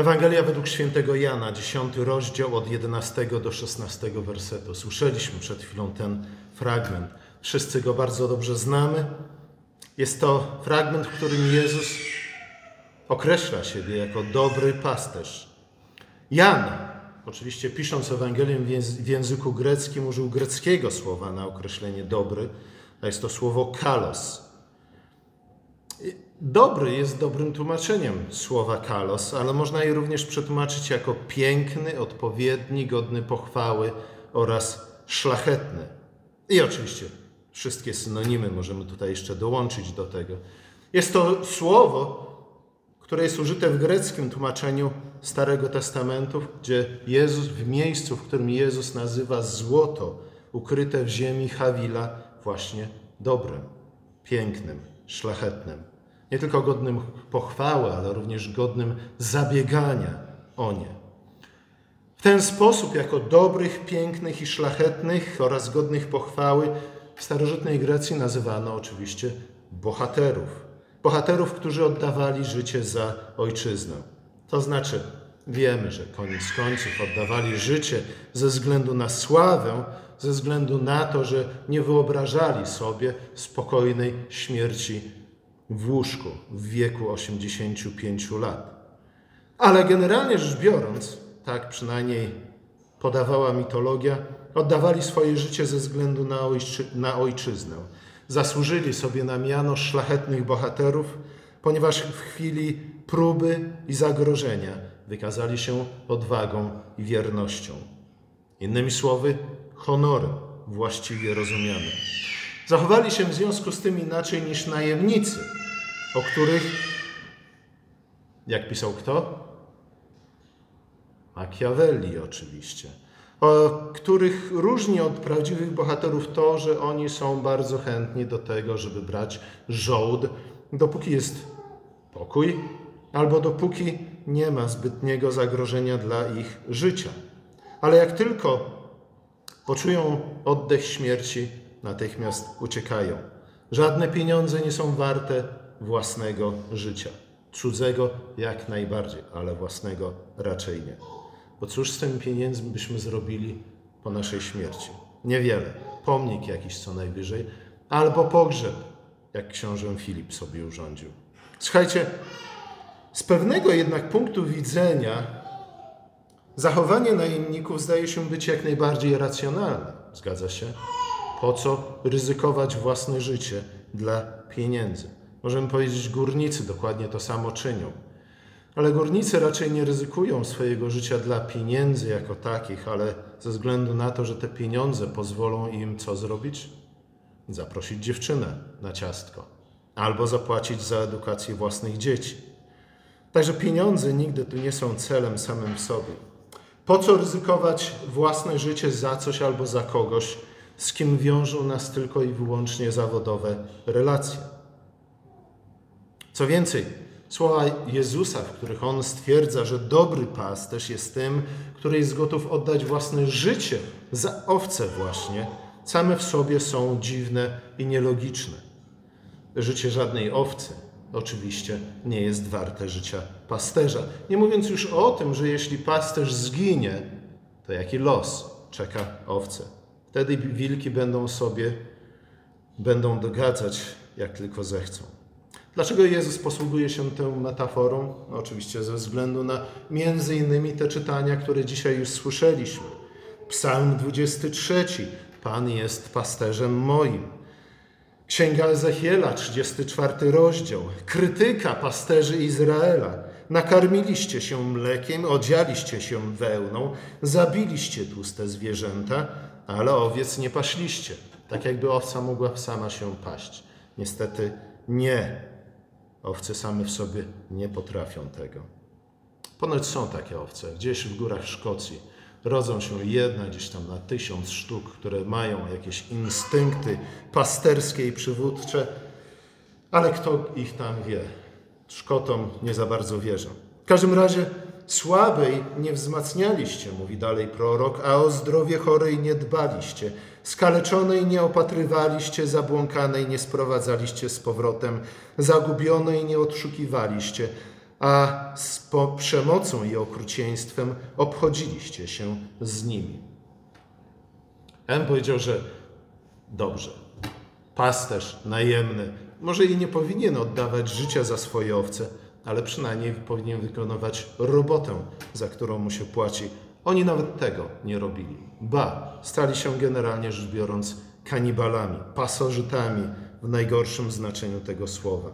Ewangelia według świętego Jana, 10 rozdział od 11 do 16 wersetu. Słyszeliśmy przed chwilą ten fragment. Wszyscy go bardzo dobrze znamy. Jest to fragment, w którym Jezus określa siebie jako dobry pasterz. Jan, oczywiście pisząc Ewangelię w języku greckim, użył greckiego słowa na określenie dobry, a jest to słowo kalos. Dobry jest dobrym tłumaczeniem słowa kalos, ale można je również przetłumaczyć jako piękny, odpowiedni, godny pochwały oraz szlachetny. I oczywiście wszystkie synonimy możemy tutaj jeszcze dołączyć do tego. Jest to słowo, które jest użyte w greckim tłumaczeniu Starego Testamentu, gdzie Jezus, w miejscu, w którym Jezus nazywa złoto ukryte w ziemi Hawila, właśnie dobrym, pięknym, szlachetnym. Nie tylko godnym pochwały, ale również godnym zabiegania o nie. W ten sposób, jako dobrych, pięknych i szlachetnych oraz godnych pochwały, w starożytnej Grecji nazywano oczywiście bohaterów. Bohaterów, którzy oddawali życie za ojczyznę. To znaczy, wiemy, że koniec końców oddawali życie ze względu na sławę, ze względu na to, że nie wyobrażali sobie spokojnej śmierci w łóżku w wieku 85 lat. Ale generalnie rzecz biorąc, tak przynajmniej podawała mitologia, oddawali swoje życie ze względu na, ojczy, na ojczyznę. Zasłużyli sobie na miano szlachetnych bohaterów, ponieważ w chwili próby i zagrożenia wykazali się odwagą i wiernością. Innymi słowy, honorem właściwie rozumianym. Zachowali się w związku z tym inaczej niż najemnicy, o których, jak pisał kto? Machiavelli oczywiście, o których różni od prawdziwych bohaterów to, że oni są bardzo chętni do tego, żeby brać żołd, dopóki jest pokój, albo dopóki nie ma zbytniego zagrożenia dla ich życia. Ale jak tylko poczują oddech śmierci, natychmiast uciekają. Żadne pieniądze nie są warte własnego życia. Cudzego jak najbardziej, ale własnego raczej nie. Bo cóż z tymi pieniędzmi byśmy zrobili po naszej śmierci? Niewiele. Pomnik jakiś co najwyżej, albo pogrzeb, jak książę Filip sobie urządził. Słuchajcie, z pewnego jednak punktu widzenia zachowanie najemników zdaje się być jak najbardziej racjonalne. Zgadza się? Po co ryzykować własne życie dla pieniędzy? Możemy powiedzieć, górnicy dokładnie to samo czynią. Ale górnicy raczej nie ryzykują swojego życia dla pieniędzy jako takich, ale ze względu na to, że te pieniądze pozwolą im co zrobić? Zaprosić dziewczynę na ciastko albo zapłacić za edukację własnych dzieci. Także pieniądze nigdy tu nie są celem samym w sobie. Po co ryzykować własne życie za coś albo za kogoś, z kim wiążą nas tylko i wyłącznie zawodowe relacje? Co więcej, słowa Jezusa, w których on stwierdza, że dobry pasterz jest tym, który jest gotów oddać własne życie za owce właśnie, same w sobie są dziwne i nielogiczne. Życie żadnej owcy oczywiście nie jest warte życia pasterza. Nie mówiąc już o tym, że jeśli pasterz zginie, to jaki los czeka owce. Wtedy wilki będą sobie, będą dogadzać, jak tylko zechcą. Dlaczego Jezus posługuje się tą metaforą? No, oczywiście ze względu na między innymi te czytania, które dzisiaj już słyszeliśmy. Psalm 23. Pan jest pasterzem moim. Księga Ezechiela, 34 rozdział. Krytyka pasterzy Izraela. Nakarmiliście się mlekiem, odzialiście się wełną, zabiliście tłuste zwierzęta, ale owiec nie paśliście, tak jakby owca mogła sama się paść. Niestety nie. Owce same w sobie nie potrafią tego. Ponoć są takie owce, gdzieś w górach Szkocji. Rodzą się jedna gdzieś tam na tysiąc sztuk, które mają jakieś instynkty pasterskie i przywódcze, ale kto ich tam wie? Szkotom nie za bardzo wierzę. W każdym razie słabej nie wzmacnialiście, mówi dalej prorok, a o zdrowie chorej nie dbaliście. Skaleczonej nie opatrywaliście, zabłąkanej nie sprowadzaliście z powrotem, zagubionej nie odszukiwaliście, a z przemocą i okrucieństwem obchodziliście się z nimi. Em powiedział, że dobrze, pasterz najemny może i nie powinien oddawać życia za swoje owce, ale przynajmniej powinien wykonywać robotę, za którą mu się płaci. Oni nawet tego nie robili. Ba, stali się generalnie rzecz biorąc kanibalami, pasożytami w najgorszym znaczeniu tego słowa.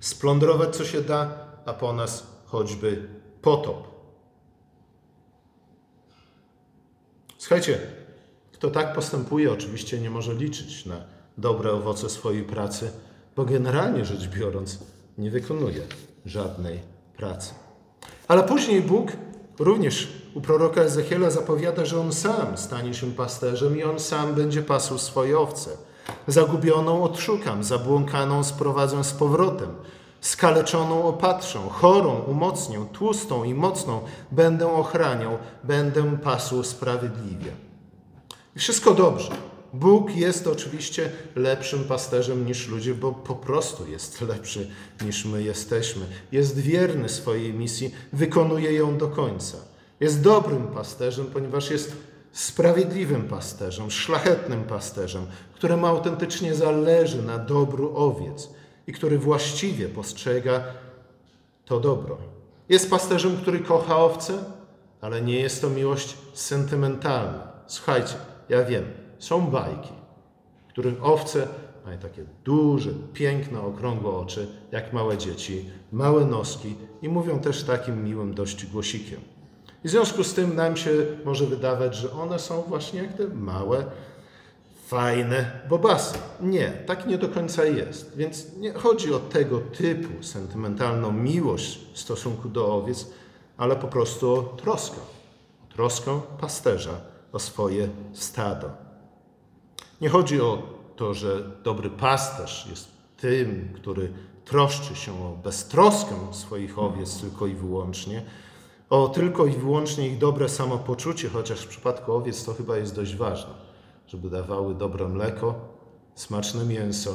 Splądrować co się da, a po nas choćby potop. Słuchajcie, kto tak postępuje, oczywiście nie może liczyć na dobre owoce swojej pracy, bo generalnie rzecz biorąc, nie wykonuje żadnej pracy. Ale później Bóg również u proroka Ezechiela zapowiada, że on sam stanie się pasterzem i on sam będzie pasł swoje owce. Zagubioną odszukam, zabłąkaną sprowadzę z powrotem. Skaleczoną opatrzę, chorą umocnię, tłustą i mocną będę ochraniał, będę pasł sprawiedliwie. I wszystko dobrze. Bóg jest oczywiście lepszym pasterzem niż ludzie, bo po prostu jest lepszy niż my jesteśmy. Jest wierny swojej misji, wykonuje ją do końca. Jest dobrym pasterzem, ponieważ jest sprawiedliwym pasterzem, szlachetnym pasterzem, któremu autentycznie zależy na dobru owiec i który właściwie postrzega to dobro. Jest pasterzem, który kocha owce, ale nie jest to miłość sentymentalna. Słuchajcie, ja wiem, są bajki, których owce mają takie duże, piękne, okrągłe oczy, jak małe dzieci, małe noski i mówią też takim miłym dość głosikiem. I w związku z tym nam się może wydawać, że one są właśnie jak te małe, fajne bobasy. Nie, tak nie do końca jest. Więc nie chodzi o tego typu sentymentalną miłość w stosunku do owiec, ale po prostu o troskę. Troskę pasterza o swoje stado. Nie chodzi o to, że dobry pasterz jest tym, który troszczy się o beztroskę swoich owiec tylko i wyłącznie, o tylko i wyłącznie ich dobre samopoczucie, chociaż w przypadku owiec to chyba jest dość ważne, żeby dawały dobre mleko, smaczne mięso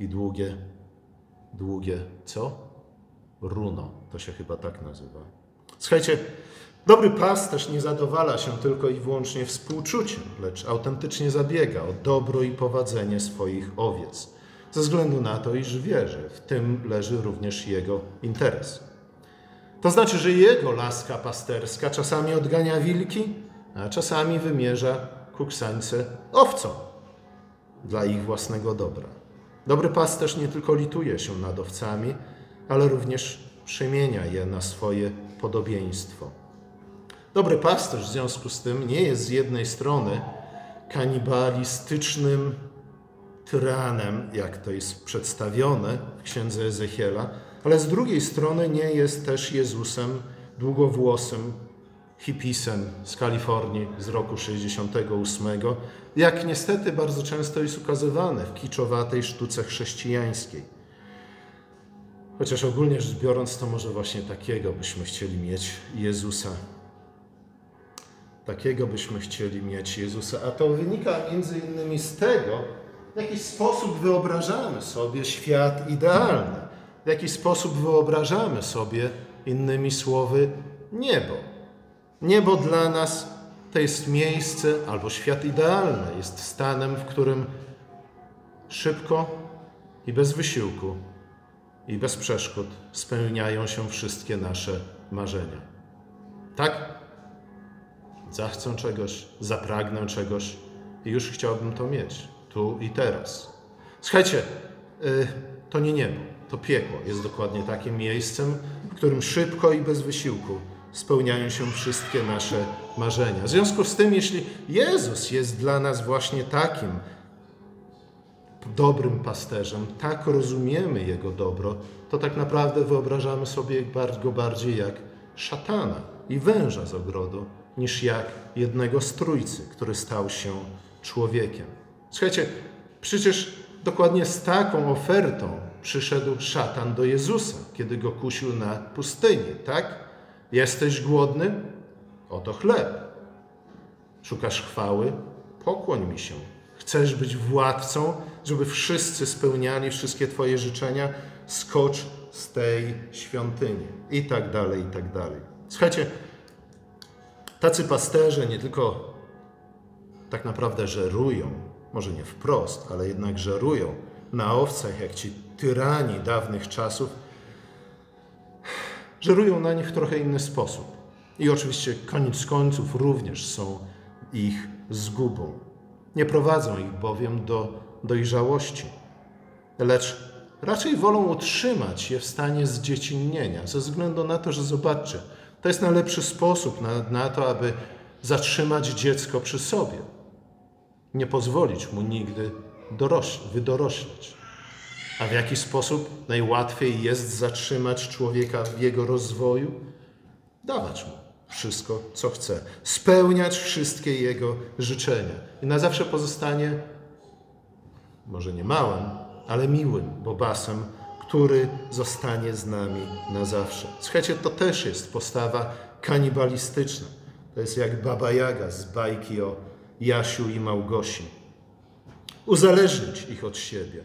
i długie, długie co? Runo, to się chyba tak nazywa. Słuchajcie, Dobry pasterz nie zadowala się tylko i wyłącznie współczuciem, lecz autentycznie zabiega o dobro i powadzenie swoich owiec, ze względu na to, iż wie, że w tym leży również jego interes. To znaczy, że jego laska pasterska czasami odgania wilki, a czasami wymierza kuksańce owcom dla ich własnego dobra. Dobry pasterz nie tylko lituje się nad owcami, ale również przemienia je na swoje podobieństwo. Dobry pasterz w związku z tym nie jest z jednej strony kanibalistycznym tyranem, jak to jest przedstawione w księdze Ezechiela, ale z drugiej strony nie jest też Jezusem długowłosym hipisem z Kalifornii z roku 68, jak niestety bardzo często jest ukazywane w kiczowatej sztuce chrześcijańskiej. Chociaż ogólnie rzecz biorąc, to może właśnie takiego byśmy chcieli mieć Jezusa Takiego byśmy chcieli mieć Jezusa. A to wynika między innymi z tego, w jaki sposób wyobrażamy sobie świat idealny, w jaki sposób wyobrażamy sobie, innymi słowy, niebo. Niebo dla nas to jest miejsce, albo świat idealny jest stanem, w którym szybko i bez wysiłku i bez przeszkód spełniają się wszystkie nasze marzenia. Tak? Zachcę czegoś, zapragnę czegoś i już chciałbym to mieć, tu i teraz. Słuchajcie, y, to nie niebo, to piekło jest dokładnie takim miejscem, w którym szybko i bez wysiłku spełniają się wszystkie nasze marzenia. W związku z tym, jeśli Jezus jest dla nas właśnie takim dobrym pasterzem, tak rozumiemy Jego dobro, to tak naprawdę wyobrażamy sobie go bardziej jak szatana i węża z ogrodu, niż jak jednego z trójcy, który stał się człowiekiem. Słuchajcie, przecież dokładnie z taką ofertą przyszedł szatan do Jezusa, kiedy go kusił na pustyni, tak? Jesteś głodny? Oto chleb. Szukasz chwały? Pokłoń mi się. Chcesz być władcą, żeby wszyscy spełniali wszystkie Twoje życzenia? skocz z tej świątyni i tak dalej, i tak dalej. Słuchajcie, tacy pasterze nie tylko tak naprawdę żerują, może nie wprost, ale jednak żerują na owcach, jak ci tyrani dawnych czasów, żerują na nich w trochę inny sposób. I oczywiście koniec końców również są ich zgubą. Nie prowadzą ich bowiem do dojrzałości, lecz raczej wolą utrzymać je w stanie zdziecinnienia, ze względu na to, że zobaczcie, to jest najlepszy sposób na, na to, aby zatrzymać dziecko przy sobie. Nie pozwolić mu nigdy doroś, wydorośleć. A w jaki sposób najłatwiej jest zatrzymać człowieka w jego rozwoju? Dawać mu wszystko, co chce, spełniać wszystkie jego życzenia. I na zawsze pozostanie, może nie małym, ale miłym bobasem, który zostanie z nami na zawsze. Słuchajcie, to też jest postawa kanibalistyczna. To jest jak Baba Jaga z bajki o Jasiu i Małgosi. Uzależnić ich od siebie,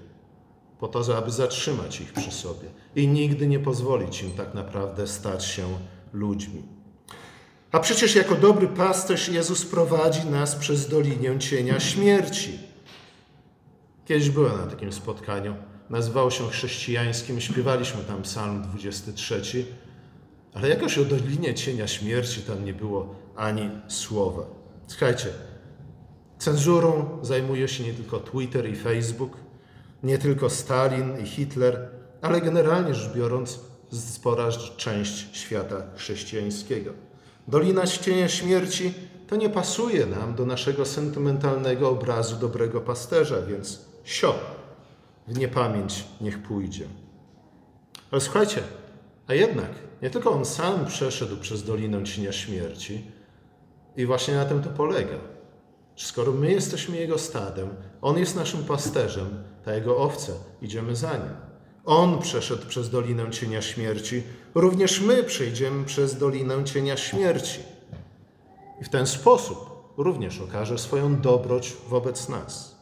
po to, aby zatrzymać ich przy sobie i nigdy nie pozwolić im tak naprawdę stać się ludźmi. A przecież jako dobry pasterz Jezus prowadzi nas przez dolinę cienia śmierci. Kiedyś byłem na takim spotkaniu. Nazywało się chrześcijańskim. Śpiewaliśmy tam psalm 23. Ale jakoś o dolinie cienia śmierci tam nie było ani słowa. Słuchajcie, cenzurą zajmuje się nie tylko Twitter i Facebook, nie tylko Stalin i Hitler, ale generalnie rzecz biorąc spora część świata chrześcijańskiego. Dolina cienia śmierci to nie pasuje nam do naszego sentymentalnego obrazu dobrego pasterza, więc sio, w niepamięć niech pójdzie. Ale słuchajcie, a jednak nie tylko on sam przeszedł przez Dolinę Cienia Śmierci i właśnie na tym to polega. Skoro my jesteśmy Jego stadem, On jest naszym pasterzem, ta Jego owce, idziemy za Nim. On przeszedł przez Dolinę Cienia Śmierci, również my przejdziemy przez Dolinę Cienia Śmierci. I w ten sposób również okaże swoją dobroć wobec nas.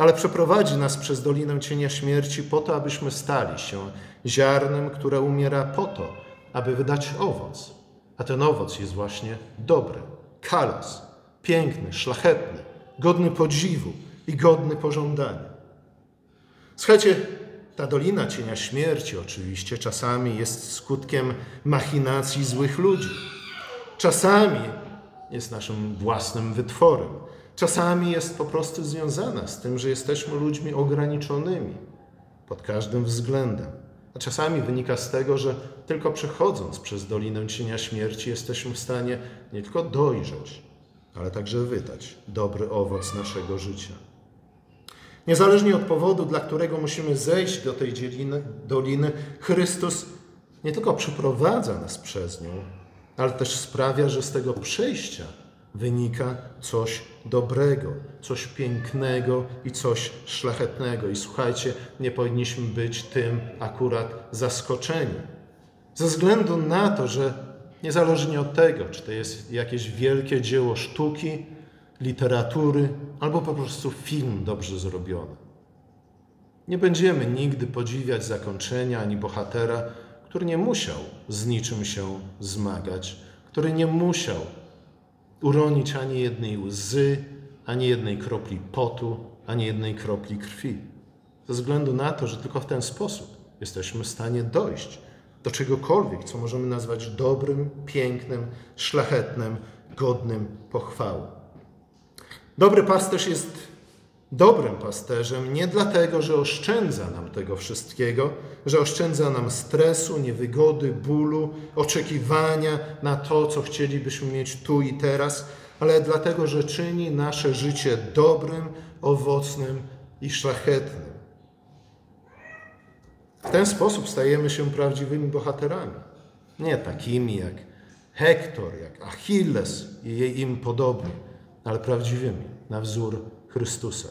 Ale przeprowadzi nas przez Dolinę Cienia Śmierci po to, abyśmy stali się ziarnem, które umiera po to, aby wydać owoc. A ten owoc jest właśnie dobry, kalos, piękny, szlachetny, godny podziwu i godny pożądania. Słuchajcie, ta dolina cienia śmierci oczywiście czasami jest skutkiem machinacji złych ludzi. Czasami jest naszym własnym wytworem. Czasami jest po prostu związana z tym, że jesteśmy ludźmi ograniczonymi pod każdym względem. A czasami wynika z tego, że tylko przechodząc przez Dolinę Cienia Śmierci jesteśmy w stanie nie tylko dojrzeć, ale także wydać dobry owoc naszego życia. Niezależnie od powodu, dla którego musimy zejść do tej dzieliny, doliny, Chrystus nie tylko przeprowadza nas przez nią, ale też sprawia, że z tego przejścia wynika coś dobrego, coś pięknego i coś szlachetnego. I słuchajcie, nie powinniśmy być tym akurat zaskoczeni. Ze względu na to, że niezależnie od tego, czy to jest jakieś wielkie dzieło sztuki, literatury albo po prostu film dobrze zrobiony. Nie będziemy nigdy podziwiać zakończenia ani bohatera, który nie musiał z niczym się zmagać, który nie musiał uronić ani jednej łzy, ani jednej kropli potu, ani jednej kropli krwi. Ze względu na to, że tylko w ten sposób jesteśmy w stanie dojść do czegokolwiek, co możemy nazwać dobrym, pięknym, szlachetnym, godnym pochwały. Dobry pasterz jest dobrym pasterzem nie dlatego, że oszczędza nam tego wszystkiego, że oszczędza nam stresu, niewygody, bólu, oczekiwania na to, co chcielibyśmy mieć tu i teraz, ale dlatego, że czyni nasze życie dobrym, owocnym i szlachetnym. W ten sposób stajemy się prawdziwymi bohaterami. Nie takimi jak Hektor, jak Achilles i im podobni ale prawdziwymi, na wzór Chrystusa.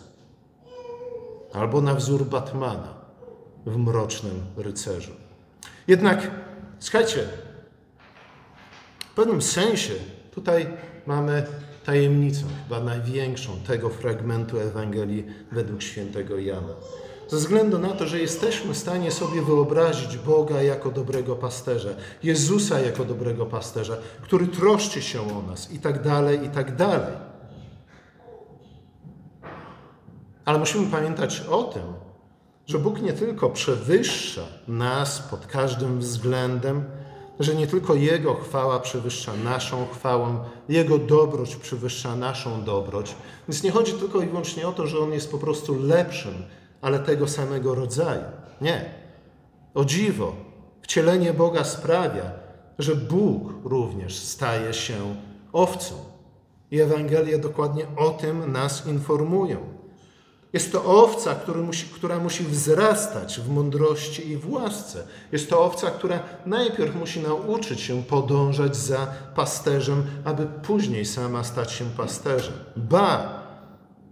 Albo na wzór Batmana w mrocznym rycerzu. Jednak, słuchajcie, w pewnym sensie tutaj mamy tajemnicę, chyba największą tego fragmentu Ewangelii według świętego Jana. Ze względu na to, że jesteśmy w stanie sobie wyobrazić Boga jako dobrego pasterza, Jezusa jako dobrego pasterza, który troszczy się o nas i tak dalej, i tak dalej. Ale musimy pamiętać o tym, że Bóg nie tylko przewyższa nas pod każdym względem, że nie tylko Jego chwała przewyższa naszą chwałę, Jego dobroć przewyższa naszą dobroć. Więc nie chodzi tylko i wyłącznie o to, że On jest po prostu lepszym, ale tego samego rodzaju. Nie. O dziwo, wcielenie Boga sprawia, że Bóg również staje się owcą. I Ewangelie dokładnie o tym nas informują. Jest to owca, musi, która musi wzrastać w mądrości i w łasce. Jest to owca, która najpierw musi nauczyć się podążać za pasterzem, aby później sama stać się pasterzem. Ba!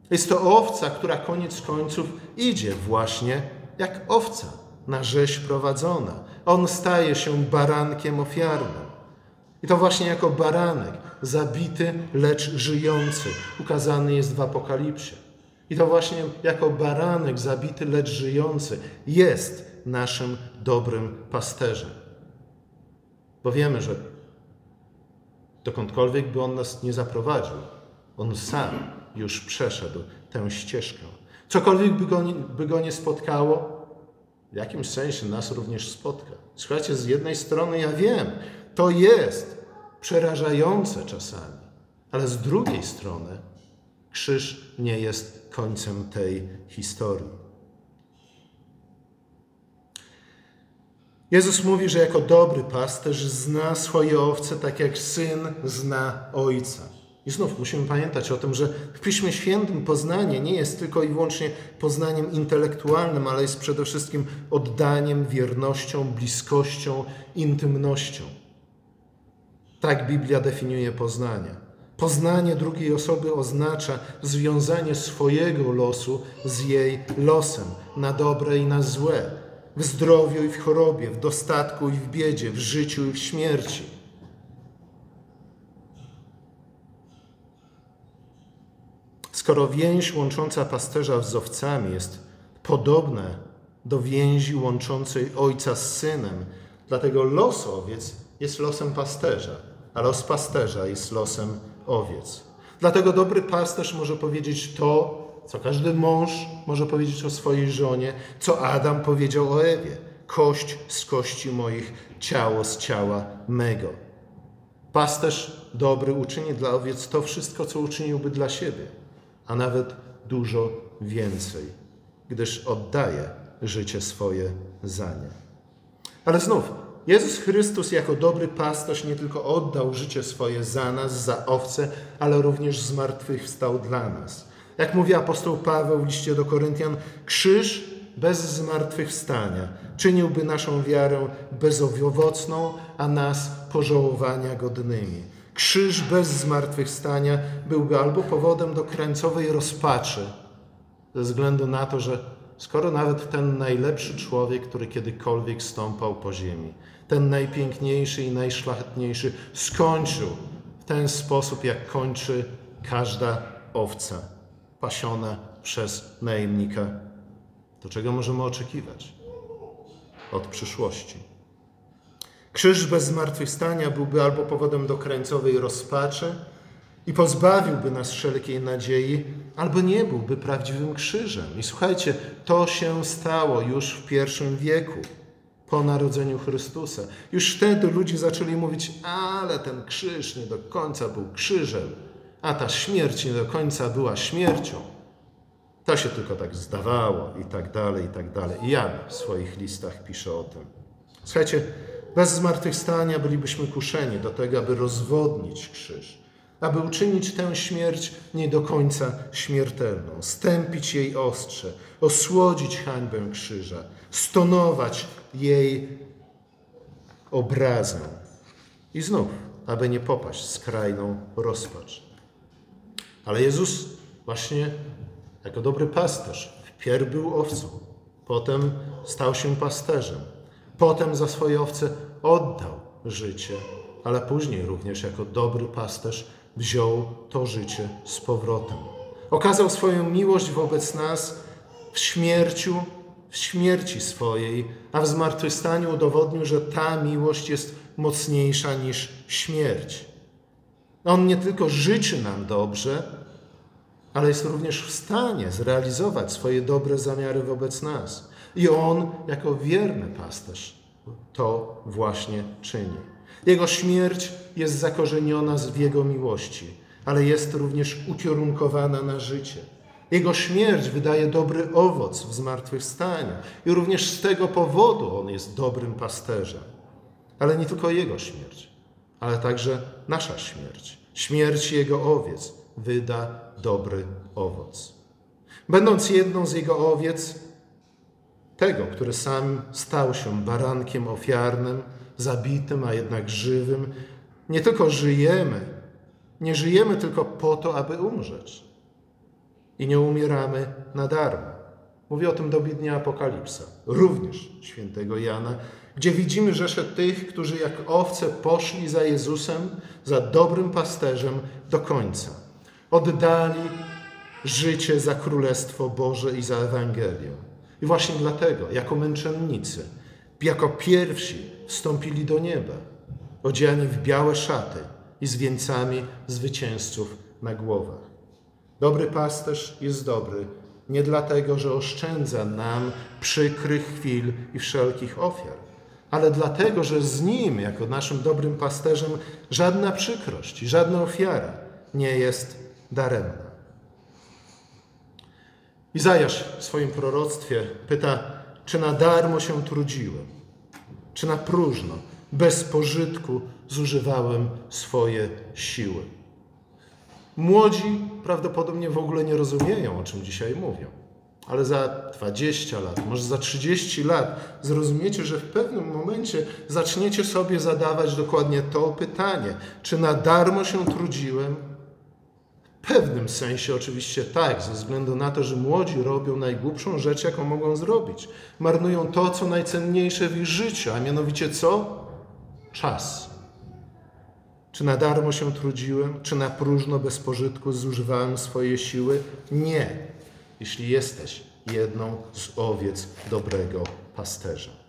Jest to owca, która koniec końców idzie właśnie jak owca na rzeź prowadzona. On staje się barankiem ofiarnym. I to właśnie jako baranek, zabity, lecz żyjący, ukazany jest w Apokalipsie. I to właśnie jako baranek zabity, lecz żyjący jest naszym dobrym pasterzem. Bo wiemy, że dokądkolwiek by on nas nie zaprowadził, on sam już przeszedł tę ścieżkę. Cokolwiek by go, by go nie spotkało, w jakimś sensie nas również spotka. Słuchajcie, z jednej strony ja wiem, to jest przerażające czasami, ale z drugiej strony krzyż nie jest końcem tej historii. Jezus mówi, że jako dobry pasterz zna swoje owce tak jak syn zna ojca. I znów musimy pamiętać o tym, że w Piśmie Świętym poznanie nie jest tylko i wyłącznie poznaniem intelektualnym, ale jest przede wszystkim oddaniem, wiernością, bliskością, intymnością. Tak Biblia definiuje poznanie. Poznanie drugiej osoby oznacza związanie swojego losu z jej losem, na dobre i na złe, w zdrowiu i w chorobie, w dostatku i w biedzie, w życiu i w śmierci. Skoro więź łącząca pasterza z owcami jest podobna do więzi łączącej ojca z synem, dlatego los owiec jest losem pasterza, a los pasterza jest losem owiec. Dlatego dobry pasterz może powiedzieć to, co każdy mąż może powiedzieć o swojej żonie, co Adam powiedział o Ewie. Kość z kości moich, ciało z ciała mego. Pasterz dobry uczyni dla owiec to wszystko, co uczyniłby dla siebie, a nawet dużo więcej, gdyż oddaje życie swoje za nie. Ale znów, Jezus Chrystus jako dobry pasterz nie tylko oddał życie swoje za nas, za owce, ale również zmartwychwstał dla nas. Jak mówi apostoł Paweł w liście do Koryntian, krzyż bez zmartwychwstania czyniłby naszą wiarę bezowocną, a nas pożałowania godnymi. Krzyż bez zmartwychwstania byłby albo powodem do krańcowej rozpaczy, ze względu na to, że skoro nawet ten najlepszy człowiek, który kiedykolwiek stąpał po ziemi, ten najpiękniejszy i najszlachetniejszy, skończył w ten sposób, jak kończy każda owca pasiona przez najemnika. To czego możemy oczekiwać od przyszłości? Krzyż bez zmartwychwstania byłby albo powodem do krańcowej rozpaczy i pozbawiłby nas wszelkiej nadziei, albo nie byłby prawdziwym krzyżem. I słuchajcie, to się stało już w pierwszym wieku po narodzeniu Chrystusa. Już wtedy ludzie zaczęli mówić, ale ten krzyż nie do końca był krzyżem, a ta śmierć nie do końca była śmiercią. To się tylko tak zdawało i tak dalej, i tak dalej. I w swoich listach pisze o tym. Słuchajcie, bez zmartwychwstania bylibyśmy kuszeni do tego, aby rozwodnić krzyż, aby uczynić tę śmierć nie do końca śmiertelną, stępić jej ostrze, osłodzić hańbę krzyża, stonować jej obrazę. I znów, aby nie popaść w skrajną rozpacz. Ale Jezus właśnie jako dobry pasterz wpierw był owcą, potem stał się pasterzem, potem za swoje owce oddał życie, ale później również jako dobry pasterz wziął to życie z powrotem. Okazał swoją miłość wobec nas w śmierciu w śmierci swojej, a w zmartwychwstaniu udowodnił, że ta miłość jest mocniejsza niż śmierć. On nie tylko życzy nam dobrze, ale jest również w stanie zrealizować swoje dobre zamiary wobec nas. I On, jako wierny pasterz, to właśnie czyni. Jego śmierć jest zakorzeniona w Jego miłości, ale jest również ukierunkowana na życie. Jego śmierć wydaje dobry owoc w zmartwychwstaniu i również z tego powodu On jest dobrym pasterzem. Ale nie tylko Jego śmierć, ale także nasza śmierć. Śmierć Jego owiec wyda dobry owoc. Będąc jedną z Jego owiec, tego, który sam stał się barankiem ofiarnym, zabitym, a jednak żywym, nie tylko żyjemy, nie żyjemy tylko po to, aby umrzeć. I nie umieramy na darmo. Mówię o tym do dnia Apokalipsa, również świętego Jana, gdzie widzimy rzesze tych, którzy jak owce poszli za Jezusem, za dobrym pasterzem do końca. Oddali życie za Królestwo Boże i za Ewangelię. I właśnie dlatego, jako męczennicy, jako pierwsi wstąpili do nieba, odziani w białe szaty i z wieńcami zwycięzców na głowach. Dobry pasterz jest dobry nie dlatego, że oszczędza nam przykrych chwil i wszelkich ofiar, ale dlatego, że z nim, jako naszym dobrym pasterzem, żadna przykrość żadna ofiara nie jest daremna. Izajasz w swoim proroctwie pyta, czy na darmo się trudziłem, czy na próżno, bez pożytku zużywałem swoje siły. Młodzi prawdopodobnie w ogóle nie rozumieją, o czym dzisiaj mówią. Ale za 20 lat, może za 30 lat zrozumiecie, że w pewnym momencie zaczniecie sobie zadawać dokładnie to pytanie: czy na darmo się trudziłem? W pewnym sensie oczywiście tak, ze względu na to, że młodzi robią najgłupszą rzecz, jaką mogą zrobić. Marnują to, co najcenniejsze w ich życiu, a mianowicie co? Czas. Czy na darmo się trudziłem, czy na próżno, bez pożytku zużywałem swoje siły? Nie, jeśli jesteś jedną z owiec dobrego pasterza.